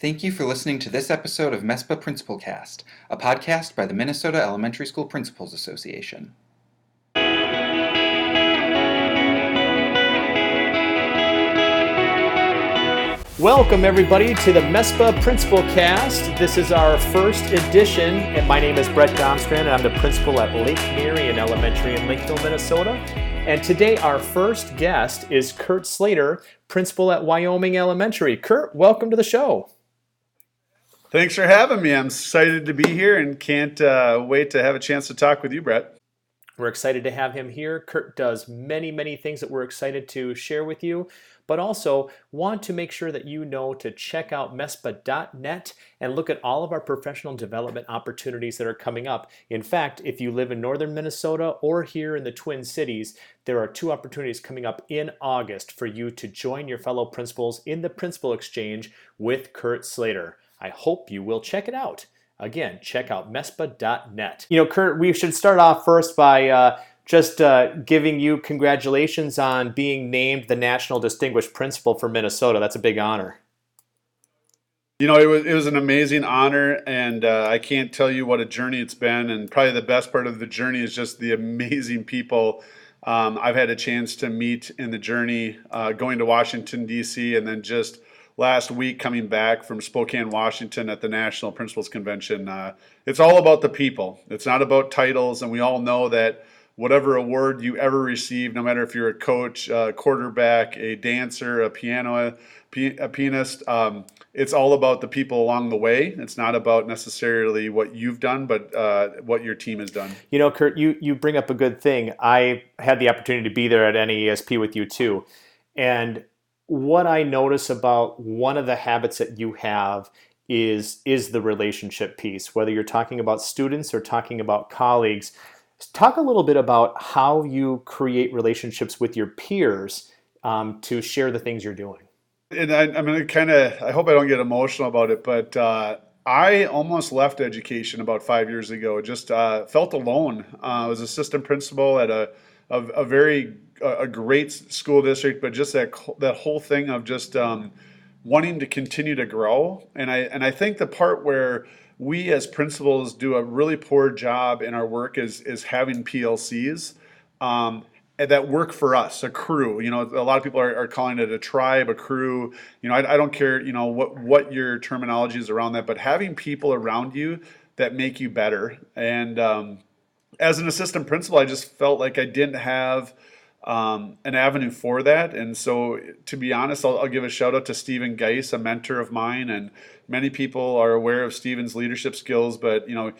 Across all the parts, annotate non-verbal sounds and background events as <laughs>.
Thank you for listening to this episode of MESPA Principal Cast, a podcast by the Minnesota Elementary School Principals Association. Welcome, everybody, to the MESPA Principal Cast. This is our first edition, and my name is Brett Domstrand, and I'm the principal at Lake Marion Elementary in Lakeville, Minnesota. And today, our first guest is Kurt Slater, principal at Wyoming Elementary. Kurt, welcome to the show. Thanks for having me. I'm excited to be here and can't uh, wait to have a chance to talk with you, Brett. We're excited to have him here. Kurt does many, many things that we're excited to share with you, but also want to make sure that you know to check out MESPA.net and look at all of our professional development opportunities that are coming up. In fact, if you live in northern Minnesota or here in the Twin Cities, there are two opportunities coming up in August for you to join your fellow principals in the Principal Exchange with Kurt Slater. I hope you will check it out. Again, check out mespa.net. You know, Kurt, we should start off first by uh, just uh, giving you congratulations on being named the National Distinguished Principal for Minnesota. That's a big honor. You know, it was it was an amazing honor, and uh, I can't tell you what a journey it's been. And probably the best part of the journey is just the amazing people um, I've had a chance to meet in the journey, uh, going to Washington D.C. and then just last week coming back from Spokane, Washington at the National Principals Convention. Uh, it's all about the people. It's not about titles, and we all know that whatever award you ever receive, no matter if you're a coach, a quarterback, a dancer, a piano, a pianist, um, it's all about the people along the way. It's not about necessarily what you've done, but uh, what your team has done. You know, Kurt, you you bring up a good thing. I had the opportunity to be there at NAESP with you too, and what I notice about one of the habits that you have is is the relationship piece. Whether you're talking about students or talking about colleagues, talk a little bit about how you create relationships with your peers um, to share the things you're doing. And I, going to kind of I hope I don't get emotional about it, but. Uh, I almost left education about five years ago. Just uh, felt alone. Uh, I was assistant principal at a, a, a very a great school district, but just that that whole thing of just um, wanting to continue to grow. And I and I think the part where we as principals do a really poor job in our work is is having PLCs. Um, that work for us, a crew. You know, a lot of people are, are calling it a tribe, a crew. You know, I, I, don't care. You know what what your terminology is around that, but having people around you that make you better. And um, as an assistant principal, I just felt like I didn't have um, an avenue for that. And so, to be honest, I'll, I'll, give a shout out to Stephen Geis, a mentor of mine, and many people are aware of Stephen's leadership skills. But you know,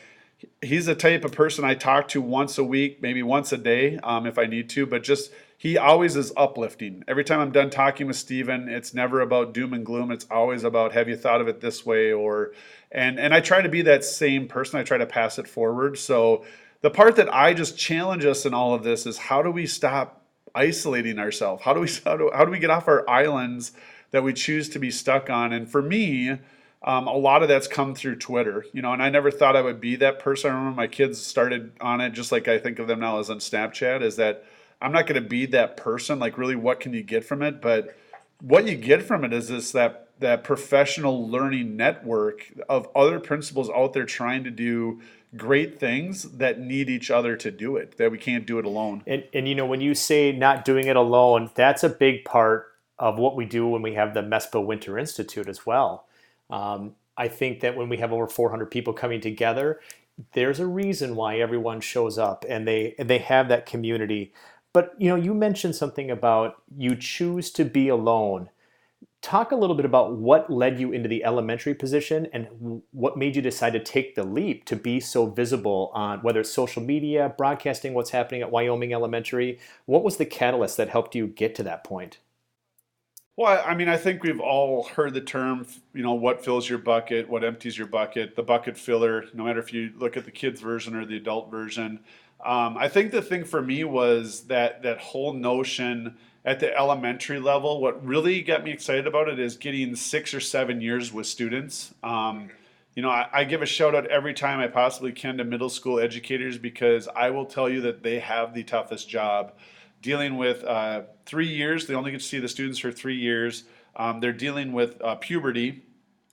he's the type of person I talk to once a week, maybe once a day, um, if I need to. But just he always is uplifting. Every time I'm done talking with Stephen, it's never about doom and gloom. It's always about have you thought of it this way or and and I try to be that same person. I try to pass it forward. So the part that I just challenge us in all of this is how do we stop isolating ourselves? How do we how do, how do we get off our islands that we choose to be stuck on? And for me, um, a lot of that's come through Twitter, you know, and I never thought I would be that person. I remember my kids started on it, just like I think of them now as on Snapchat, is that I'm not going to be that person. Like, really, what can you get from it? But what you get from it is this that that professional learning network of other principals out there trying to do great things that need each other to do it that we can't do it alone. And, and you know when you say not doing it alone that's a big part of what we do when we have the mespa winter institute as well. Um, i think that when we have over 400 people coming together there's a reason why everyone shows up and they and they have that community. But you know you mentioned something about you choose to be alone talk a little bit about what led you into the elementary position and what made you decide to take the leap to be so visible on whether it's social media, broadcasting what's happening at Wyoming Elementary. What was the catalyst that helped you get to that point? Well, I mean, I think we've all heard the term, you know, what fills your bucket, what empties your bucket, the bucket filler, no matter if you look at the kids version or the adult version. Um, I think the thing for me was that that whole notion at the elementary level, what really got me excited about it is getting six or seven years with students. Um, you know, I, I, give a shout out every time I possibly can to middle school educators because I will tell you that they have the toughest job dealing with uh, three years. They only get to see the students for three years. Um, they're dealing with uh, puberty.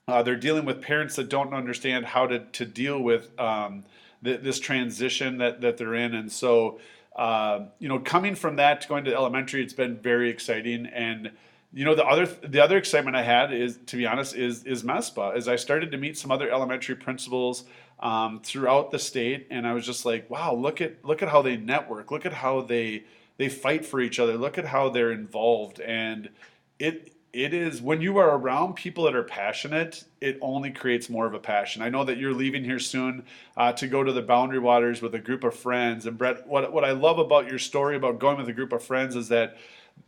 Uh, they're dealing with parents that don't understand how to, to deal with um, th- this transition that, that they're in. And so, uh, you know, coming from that to going to elementary, it's been very exciting. And you know, the other the other excitement I had is, to be honest, is is MESPA. As I started to meet some other elementary principals um, throughout the state, and I was just like, wow, look at look at how they network. Look at how they they fight for each other. Look at how they're involved, and it it is when you are around people that are passionate, it only creates more of a passion. I know that you're leaving here soon uh, to go to the Boundary Waters with a group of friends. And Brett, what what I love about your story about going with a group of friends is that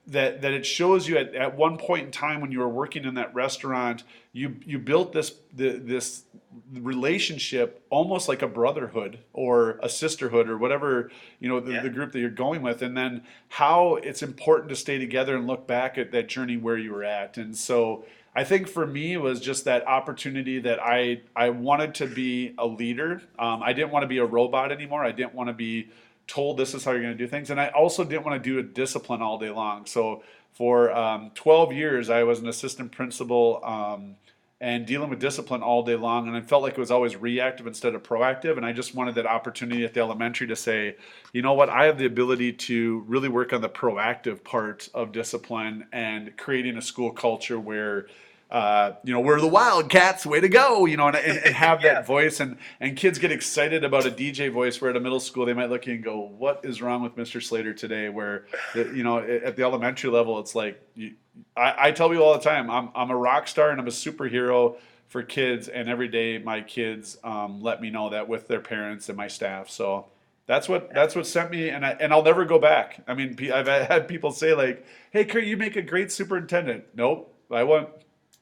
that that it shows you at, at one point in time when you were working in that restaurant you you built this the, this relationship almost like a brotherhood or a sisterhood or whatever you know the, yeah. the group that you're going with and then how it's important to stay together and look back at that journey where you were at and so I think for me it was just that opportunity that I I wanted to be a leader. Um, I didn't want to be a robot anymore. I didn't want to be told this is how you're going to do things. And I also didn't want to do a discipline all day long. So for um, 12 years, I was an assistant principal um, and dealing with discipline all day long. And I felt like it was always reactive instead of proactive. And I just wanted that opportunity at the elementary to say, you know what, I have the ability to really work on the proactive part of discipline and creating a school culture where uh, you know, we're the Wildcats, way to go, you know, and, and, and <laughs> have yeah. that voice. And, and kids get excited about a DJ voice where at a middle school they might look and go, what is wrong with Mr. Slater today? Where, the, you know, at the elementary level, it's like, you, I, I tell people all the time, I'm, I'm a rock star and I'm a superhero for kids. And every day my kids um, let me know that with their parents and my staff. So that's what that's what sent me, and I and I'll never go back. I mean, I've had people say like, "Hey, Kurt, you make a great superintendent." Nope, I want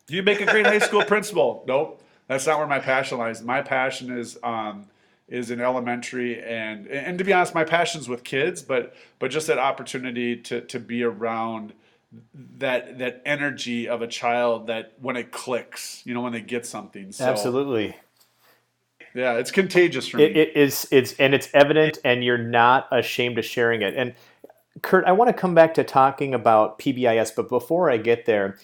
you make a great high school principal. <laughs> Nope, that's not where my passion lies. My passion is um, is in elementary, and and to be honest, my passion's with kids, but but just that opportunity to to be around that that energy of a child that when it clicks, you know, when they get something. So, Absolutely. Yeah, it's contagious for me. It, it is. It's and it's evident, and you're not ashamed of sharing it. And Kurt, I want to come back to talking about PBIS, but before I get there,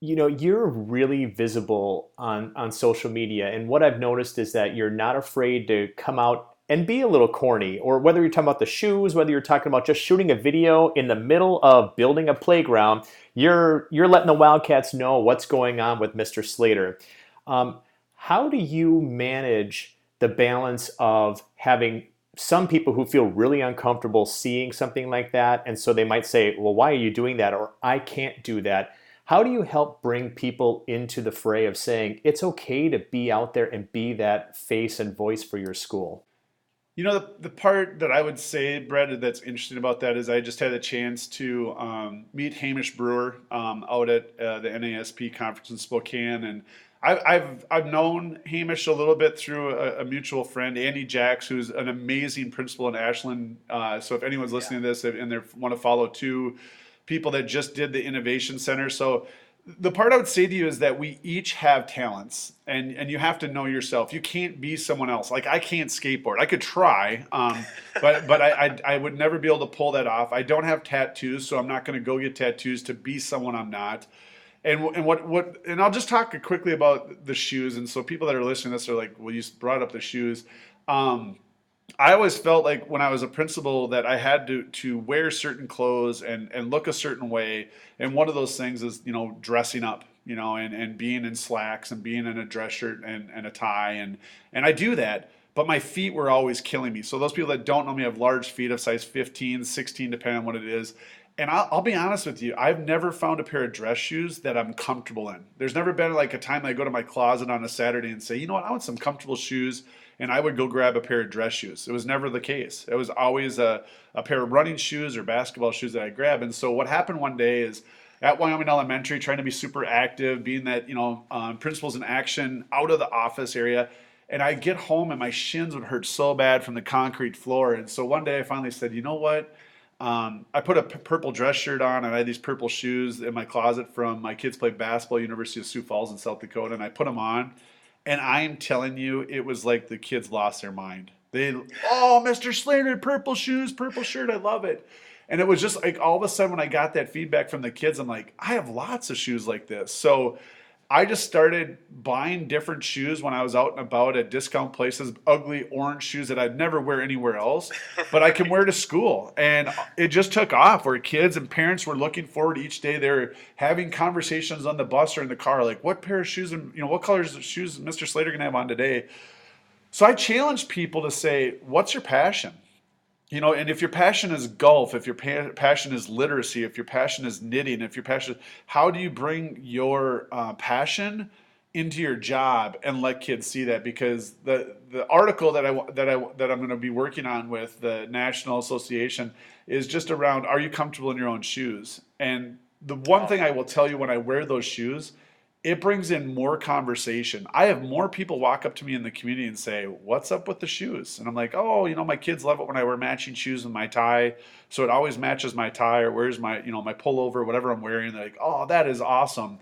you know you're really visible on on social media and what i've noticed is that you're not afraid to come out and be a little corny or whether you're talking about the shoes whether you're talking about just shooting a video in the middle of building a playground you're you're letting the wildcats know what's going on with mr slater. Um, how do you manage the balance of having some people who feel really uncomfortable seeing something like that and so they might say well why are you doing that? or i can't do that how do you help bring people into the fray of saying it's okay to be out there and be that face and voice for your school? You know, the, the part that I would say, Brett, that's interesting about that is I just had a chance to um, meet Hamish Brewer um, out at uh, the NASP conference in Spokane. And I, I've, I've known Hamish a little bit through a, a, mutual friend, Andy Jacks, who's an amazing principal in Ashland. Uh, so if anyone's listening yeah. to this and they want to follow too, people that just did the innovation center. So the part I would say to you is that we each have talents, and and you have to know yourself. You can't be someone else. Like I can't skateboard. I could try, um, <laughs> but but I, I, I would never be able to pull that off. I don't have tattoos, so I'm not going to go get tattoos to be someone I'm not. And and what what and I'll just talk quickly about the shoes. And so people that are listening to this are like, well, you brought up the shoes. Um, I always felt like when I was a principal that I had to to wear certain clothes and and look a certain way. And one of those things is you know dressing up, you know, and and being in slacks and being in a dress shirt and and a tie and and I do that. But my feet were always killing me. So those people that don't know me have large feet of size 15, 16, depending on what it is. And I'll, I'll, be honest with you, I've never found a pair of dress shoes that I'm comfortable in. There's never been like a time I go to my closet on a Saturday and say, you know what, I want some comfortable shoes and I would go grab a pair of dress shoes. It was never the case. It was always a, a pair of running shoes or basketball shoes that I grab. And so what happened one day is at Wyoming Elementary, trying to be super active, being that, you know, um, principals in action out of the office area. And I get home and my shins would hurt so bad from the concrete floor. And so one day I finally said, you know what? Um, I put a p- purple dress shirt on and I had these purple shoes in my closet from my kids played basketball, University of Sioux Falls in South Dakota. And I put them on and I'm telling you, it was like the kids lost their mind. They, oh, Mr. Slater, purple shoes, purple shirt, I love it. And it was just like all of a sudden when I got that feedback from the kids, I'm like, I have lots of shoes like this. So I just started buying different shoes when I was out and about at discount places, ugly orange shoes that I'd never wear anywhere else, <laughs> but I can wear to school. And it just took off where kids and parents were looking forward each day. They're having conversations on the bus or in the car, like, what pair of shoes and, you know, what colors of shoes Mr. Slater going to have on today? So I challenged people to say, what's your passion? You know and if your passion is golf if your pa- passion is literacy if your passion is knitting if your passion how do you bring your uh, passion into your job and let kids see that? Because the the article that I that I that I'm going to be working on with the National Association is just around are you comfortable in your own shoes? And the one thing I will tell you when I wear those shoes it brings in more conversation. I have more people walk up to me in the community and say, What's up with the shoes? And I'm like, Oh, you know, my kids love it when I wear matching shoes with my tie. So it always matches my tie or where's my, you know, my pullover, whatever I'm wearing. They're like, Oh, that is awesome.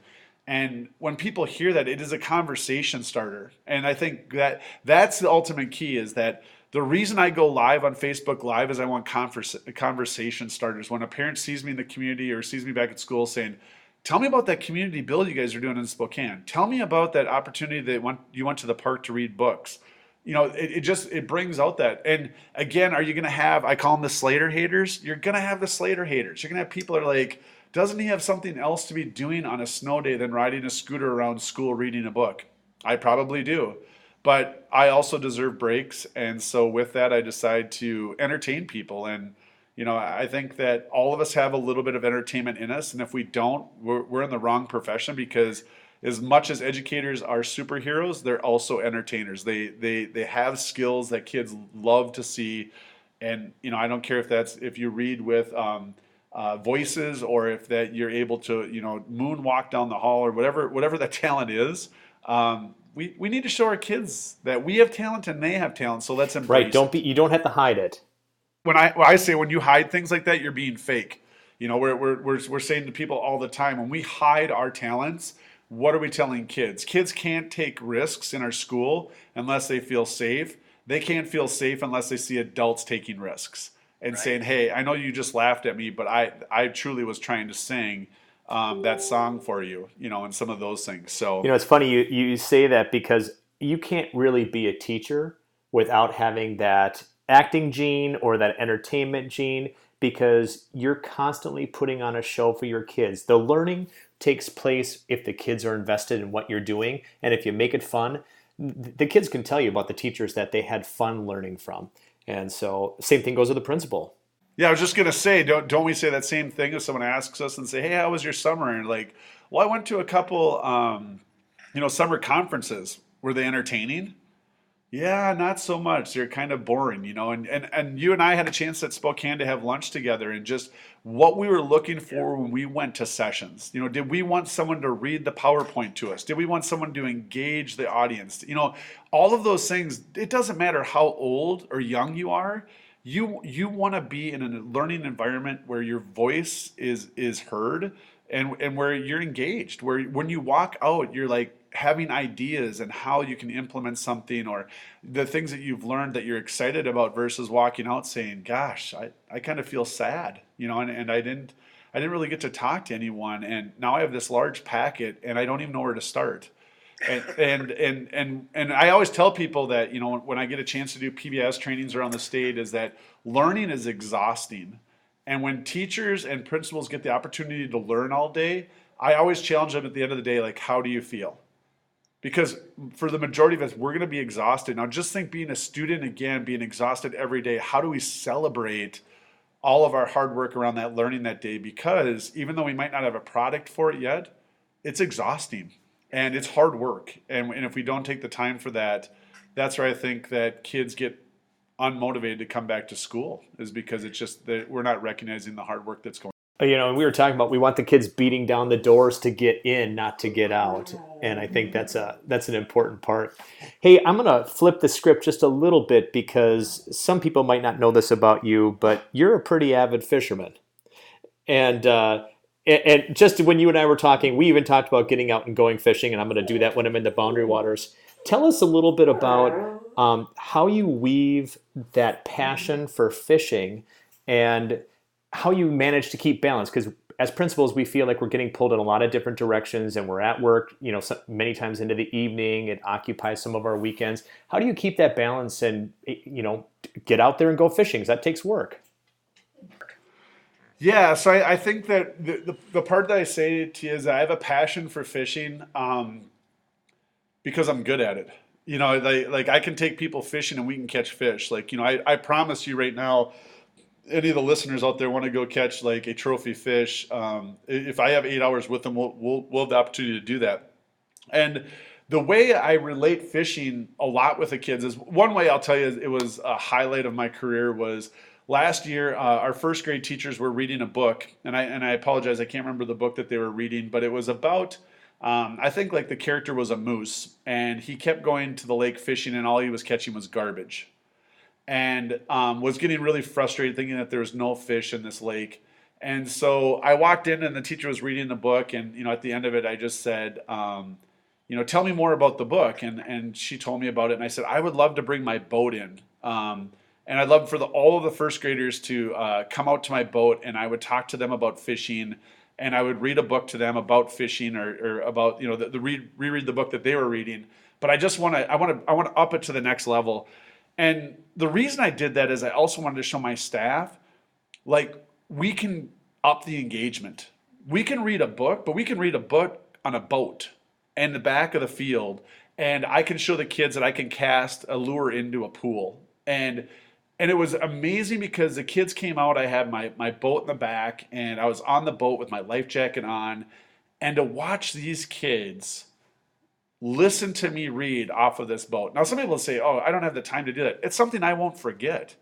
And when people hear that, it is a conversation starter. And I think that that's the ultimate key is that the reason I go live on Facebook Live is I want converse, conversation starters. When a parent sees me in the community or sees me back at school saying, Tell me about that community build you guys are doing in Spokane. Tell me about that opportunity that went, you went to the park to read books. You know, it, it just it brings out that. And again, are you going to have? I call them the Slater haters. You're going to have the Slater haters. You're going to have people that are like, doesn't he have something else to be doing on a snow day than riding a scooter around school reading a book? I probably do. But I also deserve breaks. And so with that, I decide to entertain people. And you know, I think that all of us have a little bit of entertainment in us, and if we don't, we're, we're in the wrong profession because as much as educators are superheroes, they're also entertainers. They they they have skills that kids love to see, and you know, I don't care if that's if you read with. Um, uh, voices, or if that you're able to, you know, moonwalk down the hall, or whatever, whatever that talent is. Um, we, we need to show our kids that we have talent and they have talent. So let's embrace. Right. Don't be. You don't have to hide it when I when I say when you hide things like that, you're being fake. You know, we're, we're, we're, we're saying to people all the time when we hide our talents, what are we telling kids? Kids can't take risks in our school unless they feel safe. They can't feel safe unless they see adults taking risks and right. saying, "Hey, I know you just laughed at me, but I I truly was trying to sing." Um, that song for you, you know, and some of those things. So you know, it's funny you you say that because you can't really be a teacher without having that acting gene or that entertainment gene because you're constantly putting on a show for your kids. The learning takes place if the kids are invested in what you're doing and if you make it fun. The kids can tell you about the teachers that they had fun learning from. And so, same thing goes with the principal. Yeah, I was just gonna say, don't don't we say that same thing if someone asks us and say, "Hey, how was your summer?" And like, well, I went to a couple, um, you know, summer conferences. Were they entertaining? Yeah, not so much. They're kind of boring, you know. And, and and you and I had a chance at Spokane to have lunch together, and just what we were looking for when we went to sessions. You know, did we want someone to read the PowerPoint to us? Did we want someone to engage the audience? You know, all of those things. It doesn't matter how old or young you are. You you want to be in a learning environment where your voice is is heard and and where you're engaged. Where when you walk out, you're like having ideas and how you can implement something or the things that you've learned that you're excited about versus walking out saying gosh i, I kind of feel sad you know and, and i didn't i didn't really get to talk to anyone and now i have this large packet and i don't even know where to start. And and and and, and i always tell people that you know when i get a chance to do pbs trainings around the state is that learning is exhausting. And when teachers and principals get the opportunity to learn all day i always challenge them at the end of the day like how do you feel because for the majority of us we're going to be exhausted. Now just think being a student again being exhausted every day how do we celebrate all of our hard work around that learning that day? Because even though we might not have a product for it yet it's exhausting and it's hard work. And, and if we don't take the time for that that's where i think that kids get unmotivated to come back to school is because it's just that we're not recognizing the hard work that's going you know, we were talking about we want the kids beating down the doors to get in, not to get out, and I think that's a that's an important part. Hey, I'm gonna flip the script just a little bit because some people might not know this about you, but you're a pretty avid fisherman, and uh, and just when you and I were talking, we even talked about getting out and going fishing, and I'm gonna do that when I'm in the boundary waters. Tell us a little bit about um, how you weave that passion for fishing and how you manage to keep balance because as principals, we feel like we're getting pulled in a lot of different directions, and we're at work, you know, many times into the evening. It occupies some of our weekends. How do you keep that balance and you know get out there and go fishing? That takes work. Yeah, so I, I think that the, the, the part that I say to you is I have a passion for fishing um, because I'm good at it. You know, like, like I can take people fishing and we can catch fish. Like, you know, I, I promise you right now, any of the listeners out there want to go catch like a trophy fish, um, if I have eight hours with them, we'll, we'll, we'll have the opportunity to do that. And the way I relate fishing a lot with the kids is one way I'll tell you it was a highlight of my career was last year uh, our first grade teachers were reading a book and I and I apologize I can't remember the book that they were reading but it was about um, I think like the character was a moose and he kept going to the lake fishing and all he was catching was garbage and um, was getting really frustrated thinking that there was no fish in this lake. And so I walked in and the teacher was reading the book. And, you know, at the end of it, I just said, um, you know, tell me more about the book. And, and she told me about it. And I said, I would love to bring my boat in. Um, and I'd love for the, all of the first graders to uh, come out to my boat and I would talk to them about fishing and I would read a book to them about fishing or, or about, you know, the, the read, reread the book that they were reading. But I just want to, I want to, I want to up it to the next level. And the reason I did that is I also wanted to show my staff, like, we can up the engagement. We can read a book, but we can read a book on a boat in the back of the field. And I can show the kids that I can cast a lure into a pool. And and it was amazing because the kids came out. I had my, my boat in the back, and I was on the boat with my life jacket on. And to watch these kids listen to me read off of this boat. Now, some people say, "Oh, I don't have the time to do that." It's something I won't forget.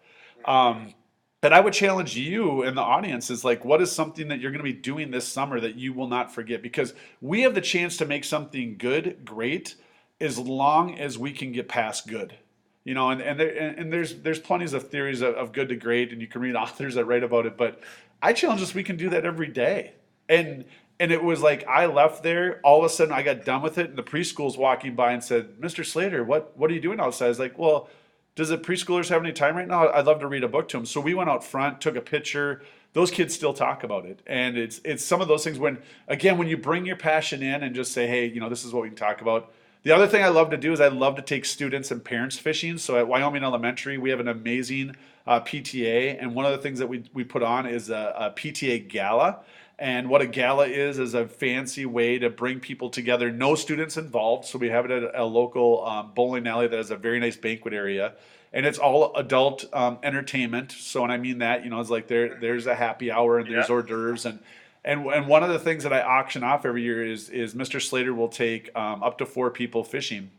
Um, but I would challenge you in the audience is like, what is something that you're going to be doing this summer that you will not forget? Because we have the chance to make something good, great, as long as we can get past good. You know, and and, there, and there's there's plenty of theories of, of good to great, and you can read <laughs> authors that write about it. But I challenge us we can do that every day. And and it was like I left there. All of a sudden, I got done with it, and the preschool's walking by and said, "Mr. Slater, what what are you doing outside?" I was like, "Well, does the preschoolers have any time right now? I'd love to read a book to them." So we went out front, took a picture. Those kids still talk about it, and it's it's some of those things when again when you bring your passion in and just say, "Hey, you know, this is what we can talk about." The other thing I love to do is I love to take students and parents fishing. So at Wyoming Elementary, we have an amazing uh, PTA, and one of the things that we, we put on is a, a PTA gala. And what a gala is is a fancy way to bring people together. No students involved, so we have it at a local um, bowling alley that has a very nice banquet area, and it's all adult um, entertainment. So, and I mean that, you know, it's like there there's a happy hour and there's yeah. hors d'oeuvres and. And, and one of the things that I auction off every year is is Mr. Slater will take um, up to four people fishing,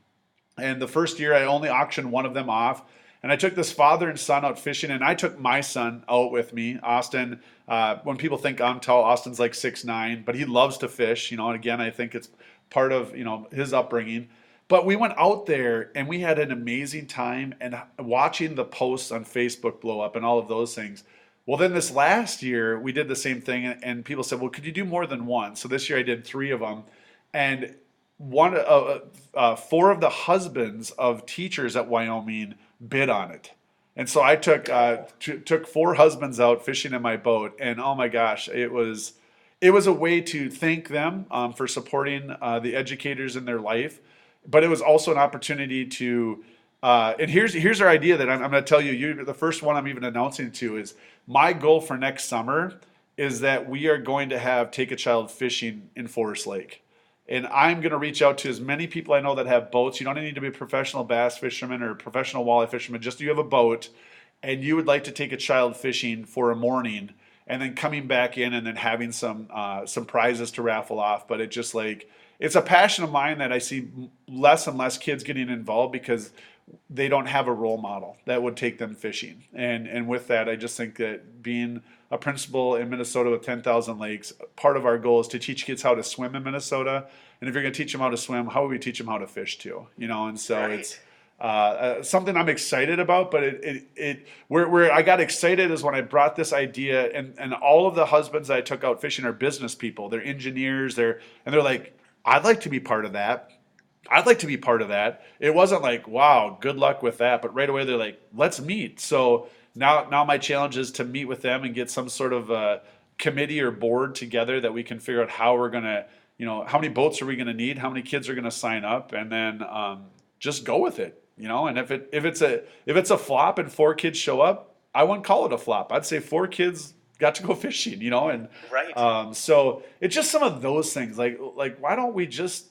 and the first year I only auctioned one of them off, and I took this father and son out fishing, and I took my son out with me, Austin. Uh, when people think I'm tall, Austin's like six nine, but he loves to fish. You know, and again, I think it's part of you know his upbringing. But we went out there and we had an amazing time, and watching the posts on Facebook blow up and all of those things. Well, then this last year we did the same thing, and people said, "Well, could you do more than one?" So this year I did three of them, and one, uh, uh, uh four of the husbands of teachers at Wyoming bid on it. And so I took uh, t- took four husbands out fishing in my boat, and oh my gosh, it was it was a way to thank them um, for supporting uh, the educators in their life, but it was also an opportunity to. Uh, and here's here's our idea that I'm, I'm going to tell you. You the first one I'm even announcing to is my goal for next summer is that we are going to have take a child fishing in Forest Lake and I'm going to reach out to as many people I know that have boats. You don't need to be a professional bass fisherman or professional walleye fisherman, just you have a boat and you would like to take a child fishing for a morning and then coming back in and then having some uh, some prizes to raffle off. But it just like it's a passion of mine that I see less and less kids getting involved because they don't have a role model that would take them fishing. And and with that, I just think that being a principal in Minnesota with 10,000 lakes. Part of our goal is to teach kids how to swim in Minnesota. And if you're going to teach them how to swim, how would we teach them how to fish too? You know, and so right. it's uh, uh, something I'm excited about. But it, it, it where, where I got excited is when I brought this idea, and, and all of the husbands I took out fishing are business people. They're engineers. They're and they're like, I'd like to be part of that. I'd like to be part of that. It wasn't like, wow, good luck with that. But right away they're like, let's meet. So now now my challenge is to meet with them and get some sort of uh, committee or board together that we can figure out how we're going to, you know, how many boats are we going to need, how many kids are going to sign up, and then um, just go with it. You know, and if it if it's a if it's a flop and four kids show up, I wouldn't call it a flop. I'd say four kids got to go <laughs> fishing. You know, and right. Um, so it's just some of those things. Like like why don't we just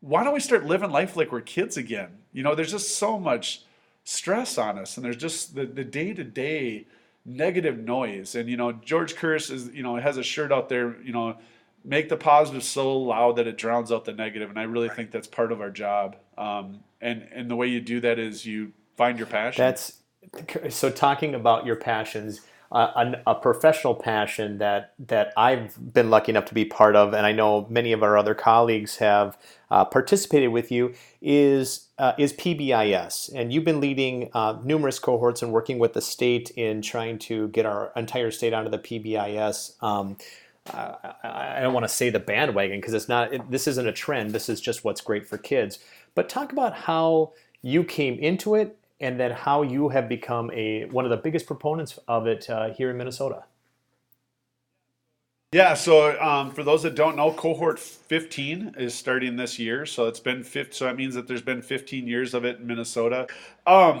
why don't we start living life like we're kids again? You know, there's just so much stress on us, and there's just the the day to day negative noise. And you know, George Couros is you know has a shirt out there. You know, make the positive so loud that it drowns out the. And I really think that's part of our job. Um, and and the way you do that is you find your passion. That's so talking about your passions. A, a, professional passion that that I've been lucky enough to be part of, and I know many of our other colleagues have uh, participated with you, is uh, is PBIS, and you've been leading uh, numerous cohorts and working with the state in trying to get our entire state onto the PBIS. Um, I don't want to say the bandwagon because it's not. It, this isn't a trend. This is just what's great for kids. But talk about how you came into it, and then how you have become a one of the biggest proponents of it uh, here in Minnesota. Yeah, so um, for those that don't know, cohort 15 is starting this year. So it's been 15, so that means that there's been 15 years of it in Minnesota. Um,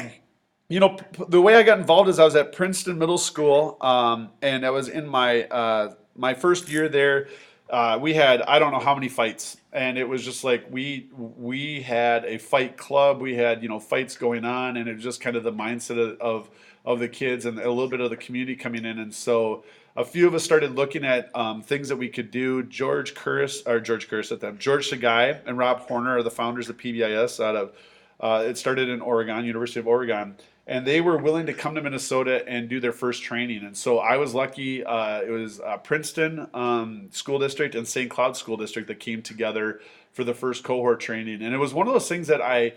you know, the way I got involved is I was at Princeton Middle School, um, and I was in my uh, my first year there. Uh, we had I don't know how many fights, and it was just like we we had a fight club. We had you know fights going on, and it was just kind of the mindset of of, of the kids and a little bit of the community coming in, and so a few of us started looking at um, things that we could do. George Couros, or George Couros at them, George Sugai and Rob Horner are the founders of PBIS out of, uh, it started in Oregon, University of Oregon. And they were willing to come to Minnesota and do their first training. And so I was lucky. Uh, it was uh, Princeton um, School District and St. Cloud School District that came together for the first cohort training. And it was one of those things that I,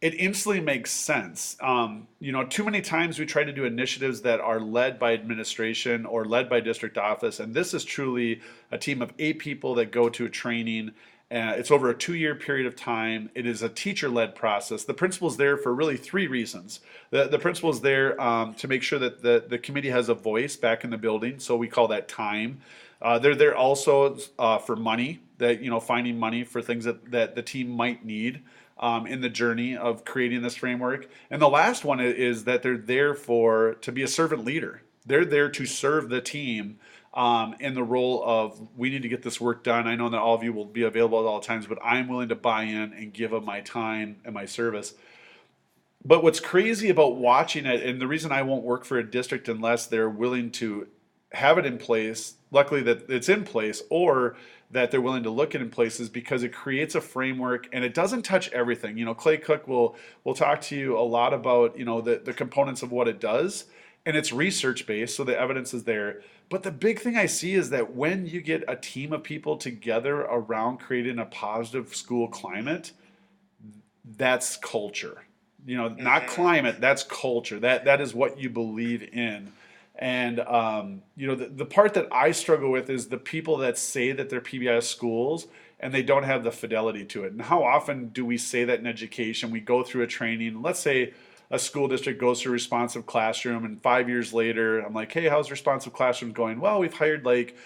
it instantly makes sense. Um, you know, too many times we try to do initiatives that are led by administration or led by district office, and this is truly a team of eight people that go to a training. Uh, it's over a two-year period of time. It is a teacher-led process. The principal is there for really three reasons. The, the principal is there um, to make sure that the, the committee has a voice back in the building, so we call that time. Uh, they're there also uh, for money, that you know, finding money for things that, that the team might need um, in the journey of creating this framework. And the last one is that they're there for to be a servant leader. They're there to serve the team um, in the role of we need to get this work done. I know that all of you will be available at all times, but I'm willing to buy in and give up my time and my service. But what's crazy about watching it, and the reason I won't work for a district unless they're willing to have it in place, luckily that it's in place, or that they're willing to look at in places because it creates a framework and it doesn't touch everything. You know, Clay Cook will will talk to you a lot about, you know, the, the components of what it does. And it's research based, so the evidence is there. But the big thing I see is that when you get a team of people together around creating a positive school climate, that's culture. You know, not mm-hmm. climate, that's culture. That that is what you believe in. And um, you know, the, the part that I struggle with is the people that say that they're PBIS schools and they don't have the fidelity to it. And how often do we say that in education? We go through a training. Let's say a school district goes through responsive classroom, and five years later, I'm like, hey, how's responsive classroom going? Well, we've hired like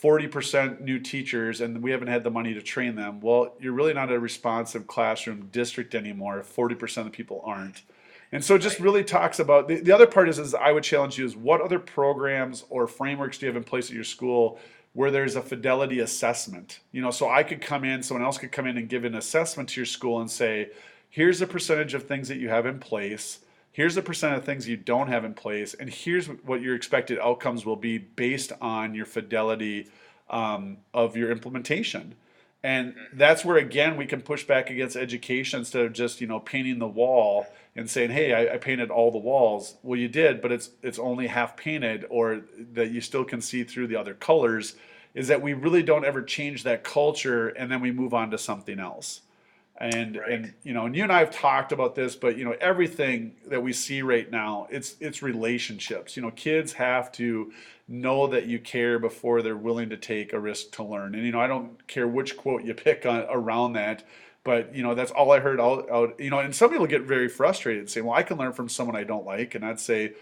40% new teachers and we haven't had the money to train them. Well, you're really not a responsive classroom district anymore if 40% of the people aren't. And so it just really talks about the, the other part is, is I would challenge you is what other programs or frameworks do you have in place at your school where there's a fidelity assessment? You know, so I could come in, someone else could come in and give an assessment to your school and say, here's the percentage of things that you have in place. Here's the percent of things you don't have in place, and here's what your expected outcomes will be based on your fidelity um, of your implementation. And that's where again we can push back against education instead of just you know painting the wall and saying, "Hey, I, I, painted all the walls." Well, you did, but it's it's only half painted, or that you still can see through the other colors. Is that we really don't ever change that culture, and then we move on to something else. And right. and you know, and you and I have talked about this, but you know, everything that we see right now, it's it's relationships. You know, kids have to know that you care before they're willing to take a risk to learn. And you know, I don't care which quote you pick on, around that but you know that's all I heard. All, you know, and some people get very frustrated and say, "Well, I can learn from someone I don't like," and I'd say,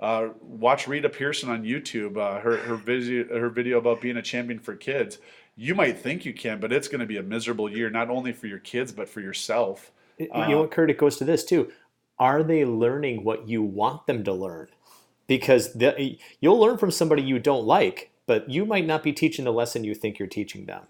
Uh, watch Rita Pierson on YouTube. Uh, her her video her video about being a champion for kids. You might think you can, but it's going to be a miserable year, not only for your kids but for yourself. Uh, you know what, Kurt? It goes to this too. Are they learning what you want them to learn? Because the, you'll learn from somebody you don't like, but you might not be teaching the lesson you think you're teaching them,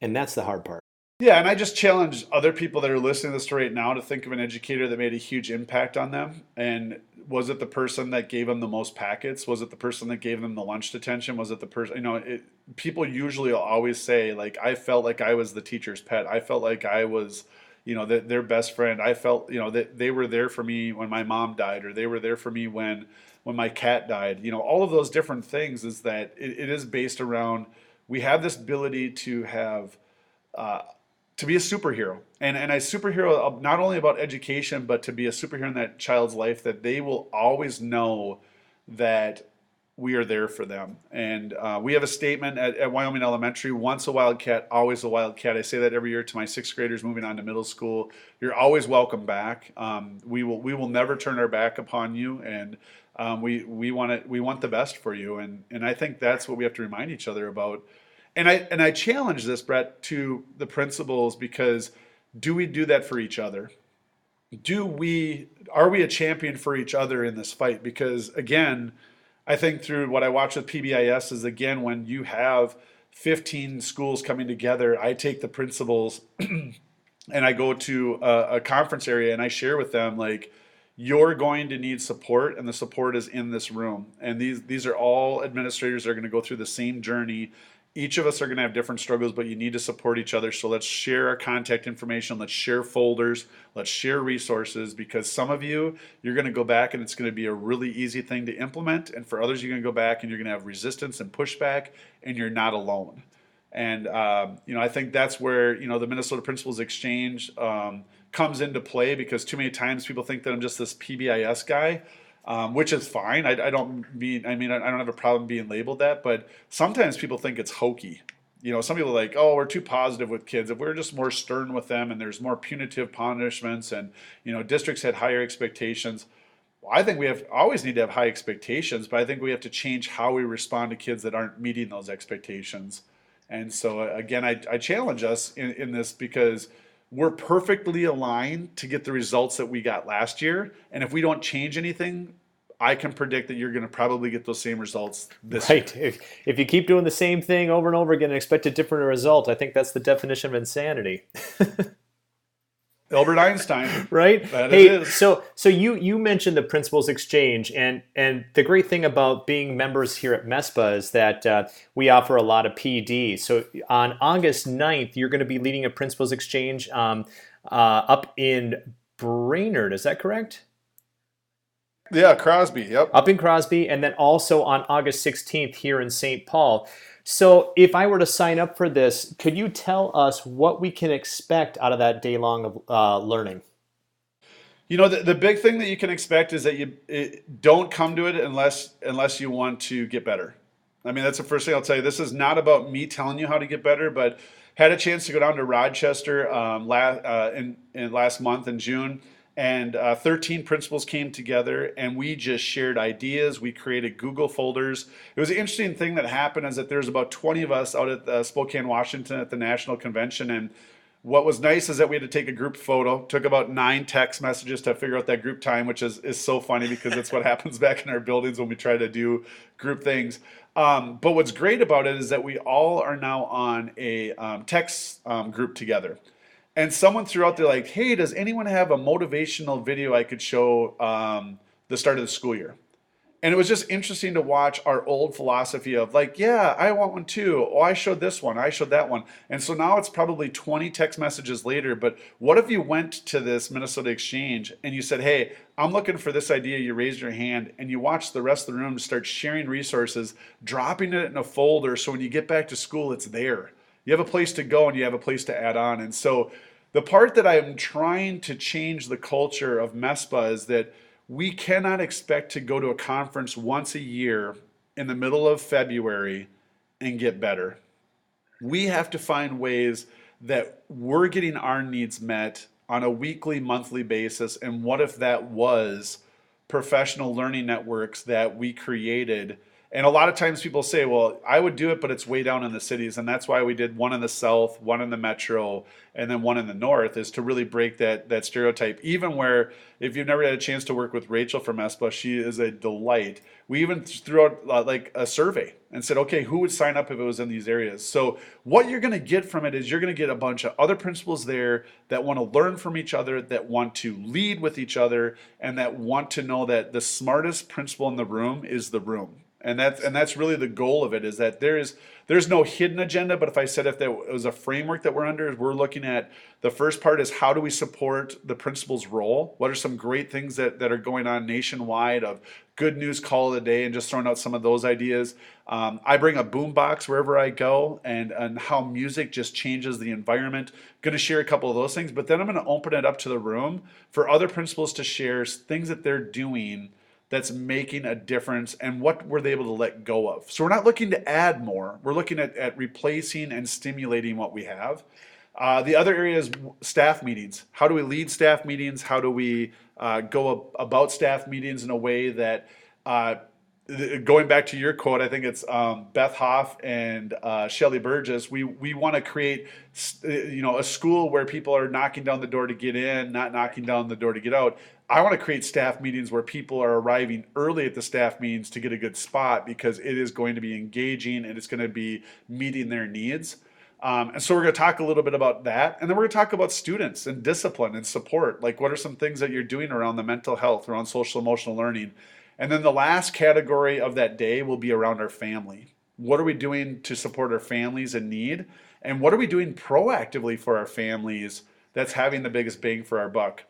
and that's the hard part. Yeah, and I just challenge other people that are listening to this right now to think of an educator that made a huge impact on them. And was it the person that gave them the most packets? Was it the person that gave them the lunch detention? Was it the person, you know, it, people usually always say, like, I felt like I was the teacher's pet. I felt like I was, you know, the, their best friend. I felt, you know, that they were there for me when my mom died, or they were there for me when, when my cat died. You know, all of those different things is that it, it is based around, we have this ability to have, uh, to be a superhero. And and a superhero not only about education but to be a superhero in that child's life that they will always know that we are there for them. And uh, we have a statement at, at, wyoming elementary once a wildcat always a wildcat. I say that every year to my sixth graders moving on to middle school. You're always welcome back. Um, we will we will never turn our back upon you and um, we we want it we want the best for you. And and i think that's what we have to remind each other about and I and I challenge this, Brett, to the principals because do we do that for each other? Do we are we a champion for each other in this fight? Because again, I think through what I watch with PBIS is again when you have 15 schools coming together, I take the principals <clears throat> and I go to a, a conference area and I share with them like you're going to need support and the support is in this room and these these are all administrators that are going to go through the same journey each of us are going to have different struggles, but you need to support each other. So let's share our contact information. Let's share folders. Let's share resources because some of you, you're going to go back and it's going to be a really easy thing to implement. And for others, you're going to go back and you're going to have resistance and pushback, and you're not alone. And, um, you know, I think that's where, you know, the Minnesota Principals Exchange um, comes into play because too many times people think that I'm just this PBIS guy um, which is fine. I, I, don't mean I mean I don't have a problem being labeled that, but sometimes people think it's hokey. You know, some people are like, oh, we're too positive with kids. If we're just more stern with them, and there's more punitive punishments, and you know, districts had higher expectations. Well, I think we have always need to have high expectations, but I think we have to change how we respond to kids that aren't meeting those expectations. And so again, I, I challenge us in, in this because we're perfectly aligned to get the results that we got last year. And if we don't change anything, I can predict that you're going to probably get those same results this right. year. If, if you keep doing the same thing over and over again and expect a different result, I think that's the definition of insanity. <laughs> Albert Einstein. <laughs> right? That hey, so so you you mentioned the Principals Exchange, and and the great thing about being members here at MESPA is that uh, we offer a lot of PD. So on August 9th, you're going to be leading a Principals Exchange um, uh, up in Brainerd. Is that correct? Yeah, Crosby. Yep. Up in Crosby, and then also on August 16th here in St. Paul. So, if I were to sign up for this, could you tell us what we can expect out of that day long of uh, learning? You know, the, the big thing that you can expect is that you it, don't come to it unless unless you want to get better. I mean, that's the first thing I'll tell you. This is not about me telling you how to get better, but had a chance to go down to Rochester um, last uh, in, in last month in June and uh, 13 principals came together and we just shared ideas. We created google folders. It was an interesting thing that happened is that there's about 20 of us out at uh, spokane washington at the national convention and what was nice is that we had to take a group photo. Took about nine text messages to figure out that group time which is, is so funny because it's what <laughs> happens back in our buildings when we try to do group things. Um, but what's great about it is that we all are now on a um, text um, group together and someone threw out there like, "Hey, does anyone have a motivational video I could show um, the start of the school year?" And it was just interesting to watch our old philosophy of like, "Yeah, I want one too. Oh, I showed this one. I showed that one." And so now it's probably 20 text messages later. But what if you went to this Minnesota Exchange and you said, "Hey, I'm looking for this idea." You raised your hand and you watched the rest of the room start sharing resources, dropping it in a folder, so when you get back to school, it's there you have a place to go and you have a place to add on. And so the part that I'm trying to change the culture of MESPA is that we cannot expect to go to a conference once a year in the middle of February and get better. We have to find ways that we're getting our needs met on a weekly, monthly basis. And what if that was professional learning networks that we created and a lot of times people say, well, I would do it, but it's way down in the cities. And that's why we did one in the south, one in the metro, and then one in the north, is to really break that, that stereotype. Even where, if you've never had a chance to work with Rachel from ESPA, she is a delight. We even threw out uh, like a survey and said, okay, who would sign up if it was in these areas? So, what you're going to get from it is you're going to get a bunch of other principals there that want to learn from each other, that want to lead with each other, and that want to know that the smartest principal in the room is the room and that's and that's really the goal of it is that there is there's no hidden agenda but if i said if there was a framework that we're under we're looking at the first part is how do we support the principal's role? What are some great things that, that are going on nationwide of good news call of the day and just throwing out some of those ideas. Um, i bring a boombox wherever i go and and how music just changes the environment. Going to share a couple of those things but then i'm going to open it up to the room for other principals to share things that they're doing that's making a difference and what were they able to let go of. So we're not looking to add more, we're looking at, at replacing and stimulating what we have. Uh, the other area is staff meetings. How do we lead staff meetings? How do we uh, go about staff meetings in a way that, uh, going back to your quote, I think it's um, Beth Houf and uh, Shelley Burgess. We we want to create, uh, you know, a school where people are knocking down the door to get in, not knocking down the door to get out. I want to create staff meetings where people are arriving early at the staff meetings to get a good spot because it is going to be engaging and it's going to be meeting their needs. Um, and so we're going to talk a little bit about that. And then we're going to talk about students and discipline and support. Like, what are some things that you're doing around the mental health, around social emotional learning? And then the last category of that day will be around our family. What are we doing to support our families in need? And what are we doing proactively for our families that's having the biggest bang for our buck?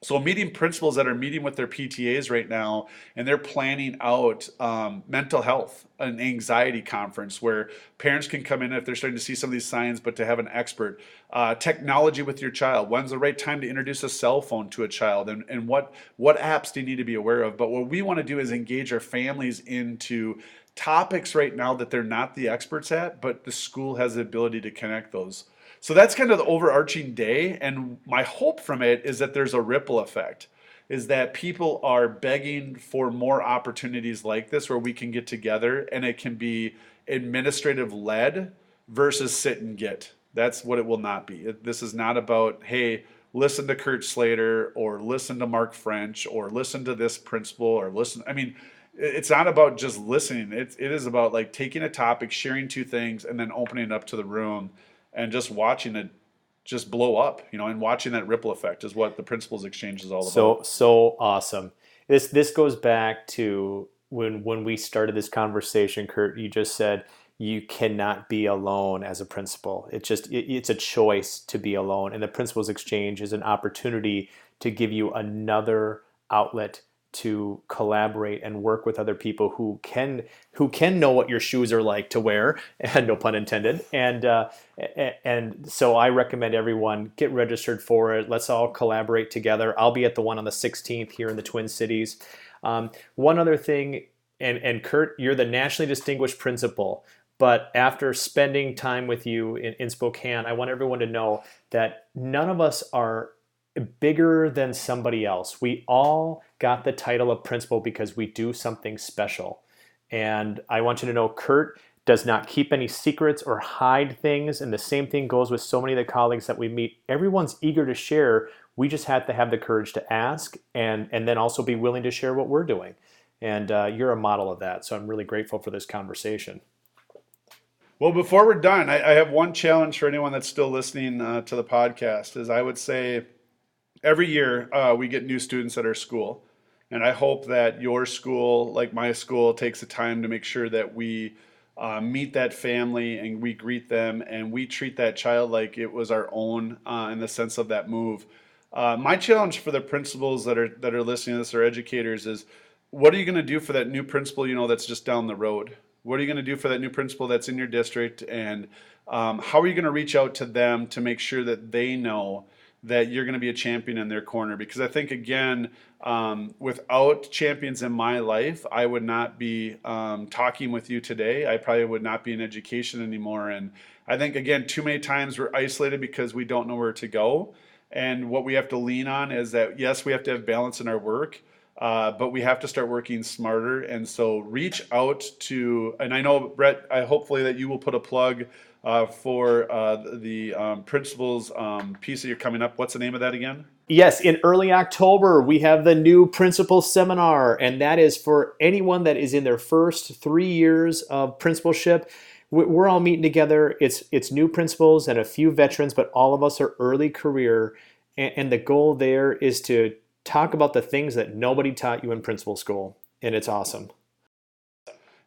So, meeting principals that are meeting with their PTAs right now, and they're planning out um, mental health, an anxiety conference where parents can come in if they're starting to see some of these signs, but to have an expert. Uh, technology with your child. When's the right time to introduce a cell phone to a child, and, and what what apps do you need to be aware of? But what we want to do is engage our families into topics right now that they're not the experts at, but the school has the ability to connect those. So that's kind of the overarching day. And my hope from it is that there's a ripple effect, is that people are begging for more opportunities like this where we can get together and it can be administrative led versus sit and get. That's what it will not be. This is not about, hey, listen to Kurt Slater or listen to Mark French or listen to this principal or listen. I mean, it's not about just listening. It's, it is about like taking a topic, sharing two things, and then opening it up to the room and just watching it just blow up, you know, and watching that ripple effect is what the principals exchange is all about. So so awesome. This this goes back to when when we started this conversation, Kurt. You just said you cannot be alone as a principal. It's just it, it's a choice to be alone, and the principals exchange is an opportunity to give you another outlet to collaborate and work with other people who can who can know what your shoes are like to wear <laughs> and no pun intended. And uh, and so I recommend everyone get registered for it. Let's all collaborate together. I'll be at the one on the 16th here in the Twin Cities. Um, one other thing and and Kurt you're the nationally distinguished principal but after spending time with you in, in Spokane I want everyone to know that none of us are bigger than somebody else. We all got the title of principal because we do something special. And I want you to know Kurt does not keep any secrets or hide things. And the same thing goes with so many of the colleagues that we meet. Everyone's eager to share. We just have to have the courage to ask and, and then also be willing to share what we're doing. And uh, you're a model of that. So I'm really grateful for this conversation. Well, before we're done, I, I have one challenge for anyone that's still listening uh, to the podcast. Is I would say every year uh, we get new students at our school. And I hope that your school, like my school, takes the time to make sure that we uh, meet that family and we greet them and we treat that child like it was our own uh, in the sense of that move. Uh, my challenge for the principals that are that are listening to this or educators is, what are you going to do for that new principal you know that's just down the road? What are you going to do for that new principal that's in your district? And um, how are you going to reach out to them to make sure that they know that you're going to be a champion in their corner because I think again um, without champions in my life I would not be um, talking with you today. I probably would not be in education anymore. And I think again too many times we're isolated because we don't know where to go. And what we have to lean on is that yes we have to have balance in our work Uh, but we have to start working smarter. And so reach out to, and I know, Brett, I hopefully that you will put a plug uh, for uh, the um, principals um, piece that you're coming up. What's the name of that again? Yes, in early October, we have the new principal seminar, and that is for anyone that is in their first three years of principalship. We're all meeting together. It's it's new principals and a few veterans, but all of us are early career, and, and the goal there is to talk about the things that nobody taught you in principal school, and it's awesome.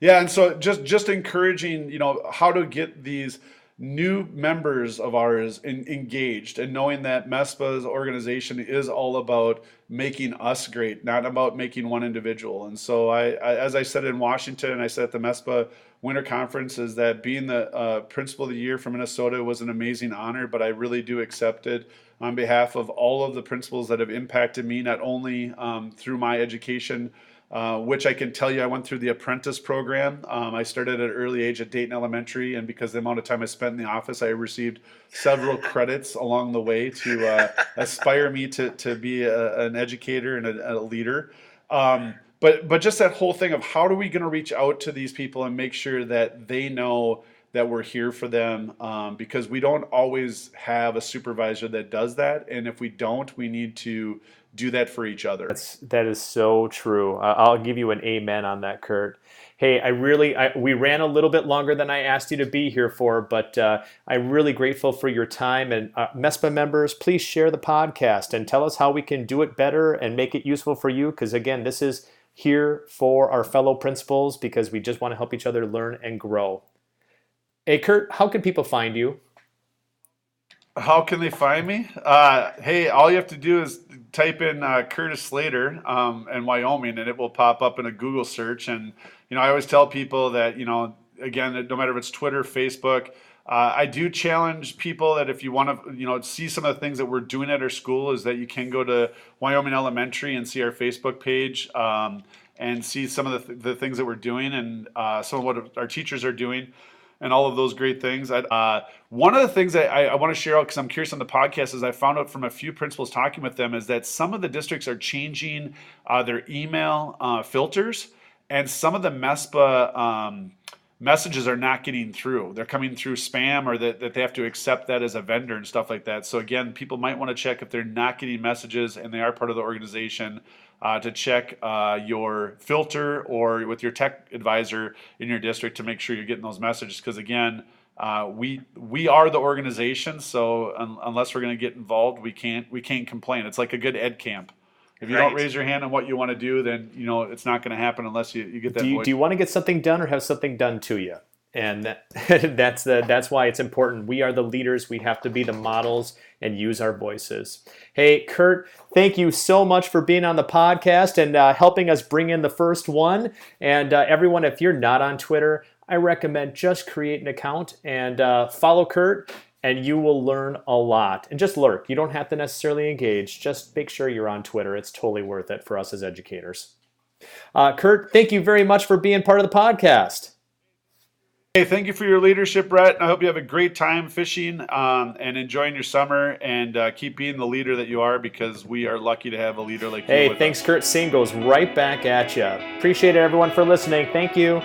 Yeah, and so just just encouraging, you know, how to get these new members of ours in, engaged and knowing that MESPA's organization is all about making us great, not about making one individual. And so I, I as I said in Washington, I said at the MESPA Winter Conference, is that being the uh, Principal of the Year for Minnesota was an amazing honor, but I really do accept it on behalf of all of the principals that have impacted me, not only um, through my education, uh, which I can tell you, I went through the apprentice program. Um, I started at an early age at Dayton Elementary, and because the amount of time I spent in the office, I received several <laughs> credits along the way to uh, aspire me to, to be a, an educator and a, a leader. Um, but but just that whole thing of how are we going to reach out to these people and make sure that they know that we're here for them um, because we don't always have a supervisor that does that and if we don't we need to do that for each other. That's, that is so true. I'll give you an amen on that kurt. Hey i really I, we ran a little bit longer than i asked you to be here for but uh, i'm really grateful for your time. And uh, mespa members please share the podcast and tell us how we can do it better and make it useful for you because again this is here for our fellow principals because we just want to help each other learn and grow. Hey, Kurt, how can people find you? How can they find me? Uh, hey, all you have to do is type in uh, Curtis Slater um, and Wyoming, and it will pop up in a Google search. And you know, I always tell people that you know, again, no matter if it's Twitter, Facebook, uh, I do challenge people that if you want to, you know, see some of the things that we're doing at our school, is that you can go to Wyoming Elementary and see our Facebook page um, and see some of the, th- the things that we're doing and uh, some of what our teachers are doing and all of those great things. Uh, one of the things that I, I want to share out because I'm curious on the podcast is I found out from a few principals talking with them is that some of the districts are changing uh, their email uh, filters, and some of the MESPA um, messages are not getting through. They're coming through spam, or that, that they have to accept that as a vendor and stuff like that. So again, people might want to check if they're not getting messages and they are part of the organization uh, to check uh, your filter or with your tech advisor in your district to make sure you're getting those messages. Because again, uh, we we are the organization, so un- unless we're going to get involved, we can't we can't complain. It's like a good ed camp. If you right. don't raise your hand on what you want to do, then you know it's not going to happen unless you, you get that. Do you, do you want to get something done or have something done to you? And that, <laughs> that's the that's why it's important. We are the leaders. We have to be the models and use our voices. Hey kurt thank you so much for being on the podcast and uh, helping us bring in the first one. And uh, everyone if you're not on twitter i recommend just create an account and uh, follow kurt and you will learn a lot. And just lurk. You don't have to necessarily engage. Just make sure you're on twitter. It's totally worth it for us as educators. Uh, kurt thank you very much for being part of the podcast Hey, thank you for your leadership, Brett. I hope you have a great time fishing um, and enjoying your summer and uh, keep being the leader that you are because we are lucky to have a leader like hey, you. Hey, thanks, us. Kurt. Same goes right back at you. Appreciate it, everyone, for listening. Thank you.